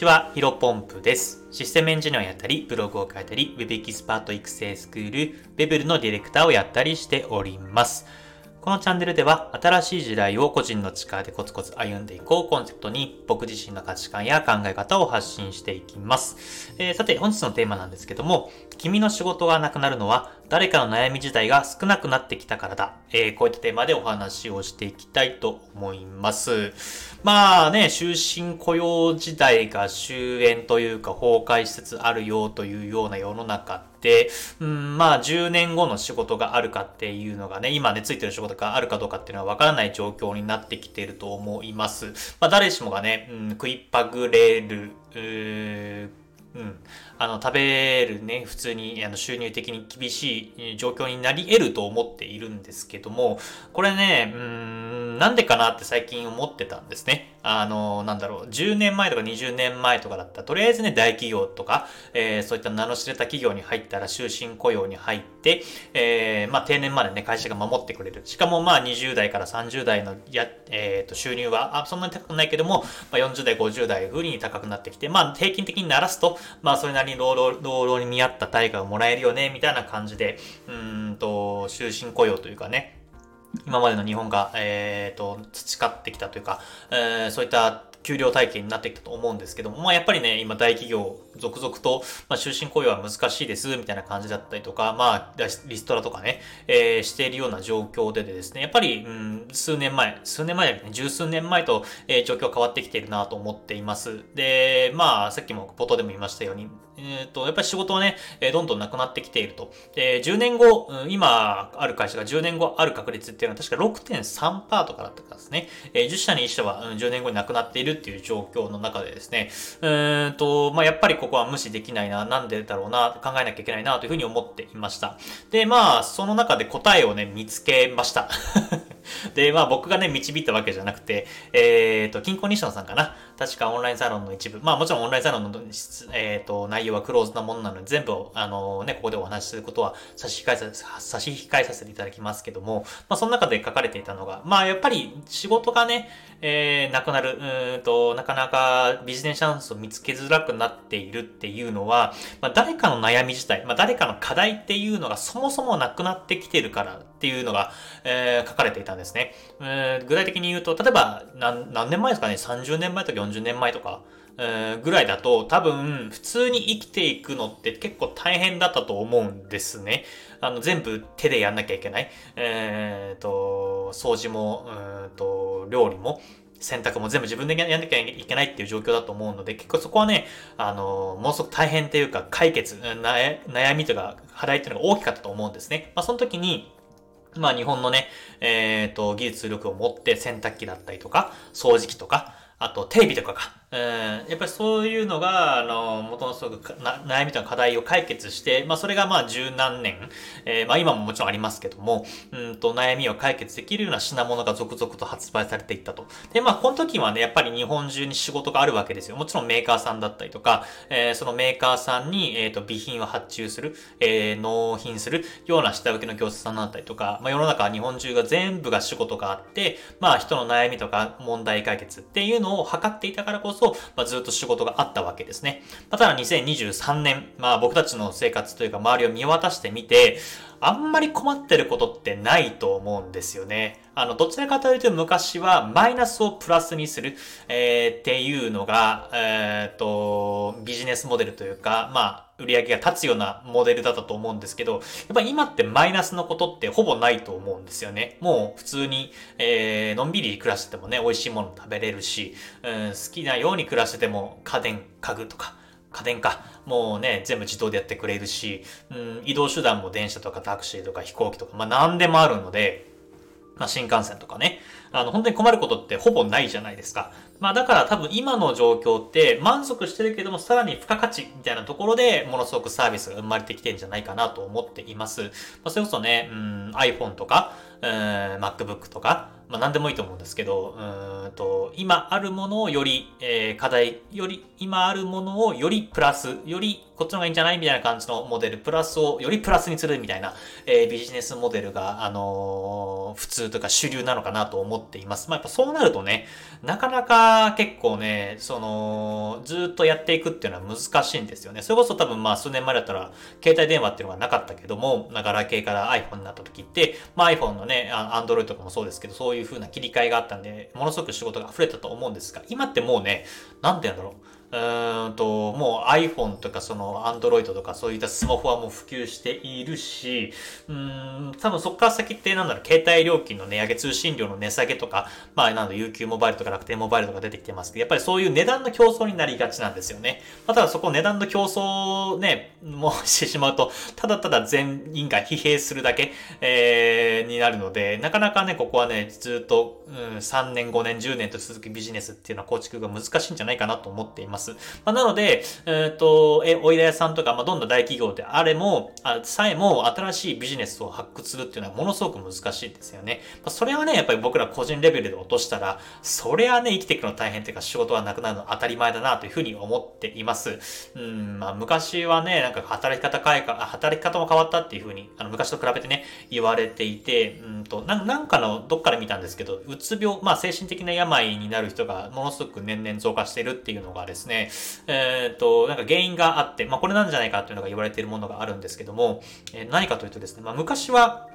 ちは、ヒロポンプです。システムエンジニアをやったり、ブログを書いたり、Web エキスパート育成スクール、ベブルのディレクターをやったりしております。このチャンネルでは新しい時代を個人の力でコツコツ歩んでいこうコンセプトに僕自身の価値観や考え方を発信していきます。えー、さて本日のテーマなんですけども、君の仕事がなくなるのは誰かの悩み自体が少なくなってきたからだ。えー、こういったテーマでお話をしていきたいと思います。まあね、終身雇用時代が終焉というか崩壊しつつあるよというような世の中、うん、まあ10年後の仕事があるかっていうのがね、今ね、ついてる仕事があるかどうかっていうのはわからない状況になってきてると思います。まあ誰しもがね、うん、食いっぱぐれる、うん、あの、食べるね、普通にあの収入的に厳しい状況になり得ると思っているんですけども、これね、うん、なんでかなって最近思ってたんですね。あの、なんだろう、10年前とか20年前とかだったら、とりあえずね、大企業とか、えー、そういった名の知れた企業に入ったら終身雇用に入って、えー、まあ定年までね、会社が守ってくれる。しかもまあ20代から30代のや、えっ、ー、と、収入は、あ、そんなに高くないけども、まあ40代、50代、不利に高くなってきて、まあ平均的にならすと、まあそれなりに労働、労働に見合った対価をもらえるよね、みたいな感じで、うんと、終身雇用というかね、今までの日本が、え、ー、と、培ってきたというか、えー、そういった給料体系になってきたと思うんですけども、まあやっぱりね、今大企業続々と、まあ終身雇用は難しいです、みたいな感じだったりとか、まあリストラとかね、えー、しているような状況でですね、やっぱり、うん、数年前、数年前だね、十数年前と、えー、状況変わってきているなと思っています。で、まあさっきもポトでも言いましたように、えっ、ー、と、やっぱり仕事はね、えどんどんなくなってきていると。で、10年後、今ある会社が10年後ある確率っていうのは確か6.3%とかだったからですね。えー、10社に1社は、うん、10年後になくなっているっていう状況の中でですね、うんと、まあ、やっぱりここは無視できないな、なんでだろうな、考えなきゃいけないな、というふうに思っていました。で、まあ、その中で答えをね、見つけました。で、まあ僕がね、導いたわけじゃなくて、えっ、ー、と、金庫西野さんかな。確かオンラインサロンの一部。まあもちろんオンラインサロンの、え、ー、と、内容はクローズなものなので、全部を、あのね、ここでお話しすることは差し控えさ、差し控えさせていただきますけども、まあその中で書かれていたのが、まあやっぱり仕事がね、えー、なくなる、うんと、なかなかビジネスチャンスを見つけづらくなっているっていうのは、まあ誰かの悩み自体、まあ誰かの課題っていうのがそもそもなくなってきてるからっていうのが、えー、書かれていたんですね。えー、具体的に言うと、例えば何、何年前ですかね ?30 年前とか40年前とか、え、ぐらいだと多分普通に生きていくのって結構大変だったと思うんですね。あの全部手でやんなきゃいけない。えっ、ー、と、掃除も、うんと、料理も、洗濯も全部自分でやんなきゃいけないっていう状況だと思うので、結構そこはね、あの、ものすごく大変っていうか、解決、悩みとか課題っていうのが大きかったと思うんですね。まあ、その時に、まあ、日本のね、えっ、ー、と、技術力を持って洗濯機だったりとか、掃除機とか、あとテレビとかか、うん、やっぱりそういうのが、あの、元のすごくな悩みとか課題を解決して、まあそれがまあ十何年、えー、まあ今ももちろんありますけども、うんと悩みを解決できるような品物が続々と発売されていったと。で、まあこの時はね、やっぱり日本中に仕事があるわけですよ。もちろんメーカーさんだったりとか、えー、そのメーカーさんに、えっ、ー、と、備品を発注する、えー、納品するような下請けの業者さんだったりとか、まあ世の中は日本中が全部が仕事があって、まあ人の悩みとか問題解決っていうのを図っていたからこそ、まあずっと仕事があったわけですね。まあ、ただ2023年、まあ僕たちの生活というか周りを見渡してみて、あんまり困ってることってないと思うんですよね。あの、どちらかというと昔はマイナスをプラスにする、えー、っていうのが、えっ、ー、と、ビジネスモデルというか、まあ、売り上げが立つようなモデルだったと思うんですけど、やっぱ今ってマイナスのことってほぼないと思うんですよね。もう普通に、えー、のんびり暮らしててもね、美味しいもの食べれるし、うん、好きなように暮らしてても家電、家具とか、家電か。もうね、全部自動でやってくれるし、うん、移動手段も電車とかタクシーとか飛行機とか、まあ何でもあるので、まあ新幹線とかね、あの、本当に困ることってほぼないじゃないですか。まあだから多分今の状況って満足してるけどもさらに付加価値みたいなところでものすごくサービスが生まれてきてんじゃないかなと思っています。まあそれこそね、うん、iPhone とか、うん、MacBook とか、まあ何でもいいと思うんですけど、うんと、今あるものをより、えー、課題、より、今あるものをよりプラス、よりこっちの方がいいんじゃないみたいな感じのモデル、プラスをよりプラスにするみたいな、えー、ビジネスモデルが、あのー、普通とか主流なのかなと思っています。まあ、やっぱそうなるとね、なかなか結構ね、その、ずっとやっていくっていうのは難しいんですよね。それこそ多分まあ数年前だったら、携帯電話っていうのがなかったけども、ながら系から iPhone になった時って、まあ iPhone のね、Android とかもそうですけど、そういう風な切り替えがあったんで、ものすごく仕事が溢れたと思うんですが、今ってもうね、なんて言うんだろう。うんと、もう iPhone とかその Android とかそういったスマホはもう普及しているし、うん、多分そっから先ってなんだろう、携帯料金の値上げ、通信料の値下げとか、まあなんだ UQ モバイルとか楽天モバイルとか出てきてますけど、やっぱりそういう値段の競争になりがちなんですよね。まあ、ただそこ値段の競争ね、もうしてしまうと、ただただ全員が疲弊するだけ、えー、になるので、なかなかね、ここはね、ずっと、うん、3年、5年、10年と続くビジネスっていうのは構築が難しいんじゃないかなと思っています。ま。あ、なので、えっ、と、え、おいだ屋さんとか、まあ、どんな大企業であれも、あさえも新しいビジネスを発掘するっていうのはものすごく難しいですよね。まあ、それはね、やっぱり僕ら個人レベルで落としたら、それはね、生きていくの大変っていうか仕事はなくなるの当たり前だなというふうに思っています。うん、まあ、昔はね、なんか働き方変えか、働き方も変わったっていうふうに、あの、昔と比べてね、言われていて、うんと、ななんかの、どっかで見たんですけど、うつ病、まあ、精神的な病になる人がものすごく年々増加しているっていうのがですね、えっ、と、なんか原因があって、まあこれなんじゃないかというのが言われているものがあるんですけども、えー、何かというとですね、まあ昔は、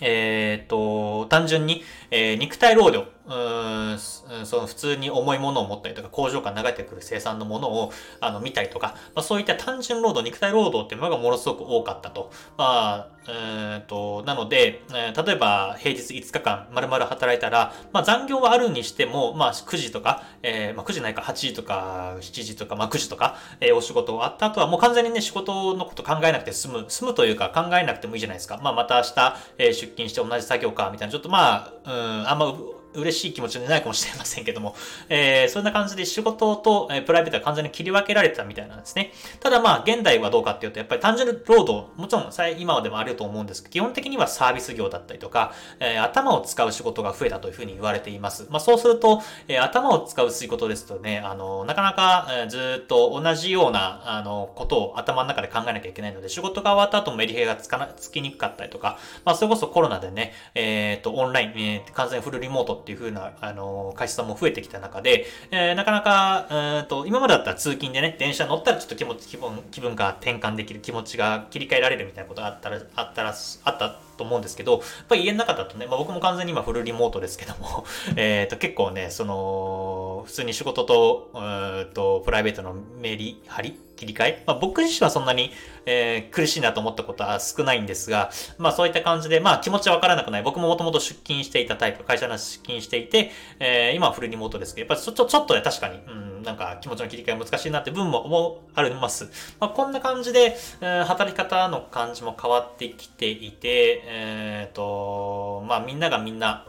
えっ、と、単純に、えー、肉体労働、うんその普通に重いものを持ったりとか、工場から流れてくる生産のものをあの見たりとか、まあ、そういった単純労働、肉体労働っていうのがものすごく多かったと。まあ、えー、と、なので、えー、例えば平日5日間丸々働いたら、まあ残業はあるにしても、まあ9時とか、えー、まあ9時ないか8時とか7時とか、まあ9時とか、えー、お仕事終わった後はもう完全にね、仕事のこと考えなくて済む、済むというか考えなくてもいいじゃないですか。まあまた明日、えー、出勤して同じ作業か、みたいな、ちょっとまあ、うん、あんま嬉しい気持ちでないかもしれませんけども、えー、そんな感じで仕事と、えー、プライベートは完全に切り分けられてたみたいなんですね。ただまあ、現代はどうかっていうと、やっぱり単純労働、もちろん今までもあると思うんですけど、基本的にはサービス業だったりとか、えー、頭を使う仕事が増えたというふうに言われています。まあそうすると、えー、頭を使う仕事ですとね、あの、なかなか、えー、ずっと同じような、あの、ことを頭の中で考えなきゃいけないので、仕事が終わった後もメリヘがつかな、つきにくかったりとか、まあそれこそコロナでね、えっ、ー、と、オンライン、えー、完全フルリモートっていうふうな、あの、の、会社さんも増えてきた中で、えー、なかなか、うんと、今までだったら通勤でね、電車乗ったらちょっと気持ち、気分、気分が転換できる、気持ちが切り替えられるみたいなことがあったら、あったら、あったと思うんですけど、やっぱり家の中だとね、まあ僕も完全に今フルリモートですけども、えっと、結構ね、その、普通に仕事と、うんと、プライベートのメリハリ切り替えまあ僕自身はそんなに、えー、苦しいなと思ったことは少ないんですが、まあそういった感じで、まあ気持ちはわからなくない。僕ももともと出勤していたタイプ、会社の出勤していて、えー、今はフルリモートですけど、やっぱりちょちょちょっとね、確かに、うん、なんか気持ちの切り替え難しいなって分も思う、あります。まあこんな感じで、え、働き方の感じも変わってきていて、えっ、ー、と、まあみんながみんな、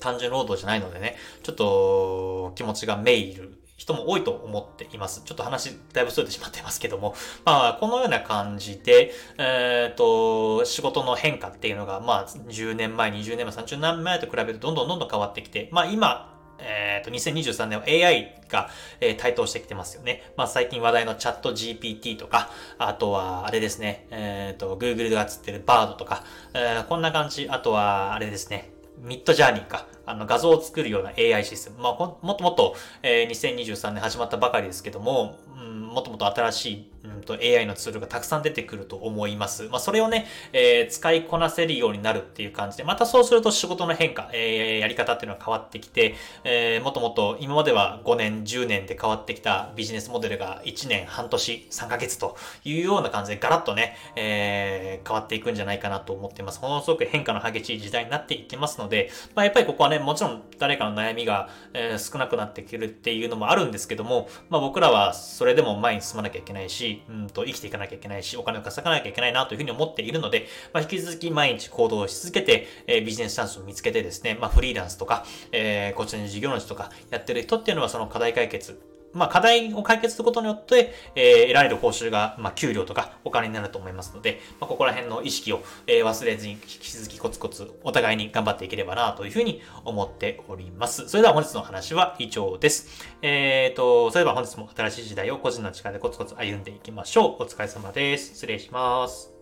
単純労働じゃないのでね、ちょっと気持ちがメイル人も多いと思っています。ちょっと話だいぶそれてしまっていますけども、まあ、このような感じで、えっ、ー、と、仕事の変化っていうのが、まあ、10年前、20年前、30年前と比べるとどんどんどんどん変わってきて、まあ今、えっ、ー、と、2023年は AI が、えー、台頭してきてますよね。まあ最近話題のチャット GPT とか、あとはあれですね、えっ、ー、と、Google がつってる Bard とか、えー、こんな感じ、あとはあれですね、ミッドジャーニーか。あの画像を作るような AI システム。まあ、もっともっと、えー、2023年始まったばかりですけども、うん、もっともっと新しい、うん、と AI のツールがたくさん出てくると思います。まあ、それをね、えー、使いこなせるようになるっていう感じで、またそうすると仕事の変化、えー、やり方っていうのは変わってきて、えー、もっともっと今までは5年、10年で変わってきたビジネスモデルが1年、半年、3ヶ月というような感じでガラッとね、えー、変わっていくんじゃないかなと思っています。ものすごく変化の激しい時代になっていきますので、まあ、やっぱりここはね、もちろん誰かの悩みが、えー、少なくなってくるっていうのもあるんですけども、まあ、僕らはそれでも前に進まなきゃいけないし、うんと生きていかなきゃいけないし、お金を稼がなきゃいけないなというふうに思っているので、まあ、引き続き毎日行動し続けて、えー、ビジネスチャンスを見つけてですね、まあ、フリーランスとか、えー、こちらの事業主とかやってる人っていうのはその課題解決まあ、課題を解決することによって、えー、得られる報酬が、まあ、給料とかお金になると思いますので、まあ、ここら辺の意識を、えー、忘れずに引き続きコツコツお互いに頑張っていければなというふうに思っております。それでは本日の話は以上です。えっ、ー、と、それでは本日も新しい時代を個人の力でコツコツ歩んでいきましょう。お疲れ様です。失礼します。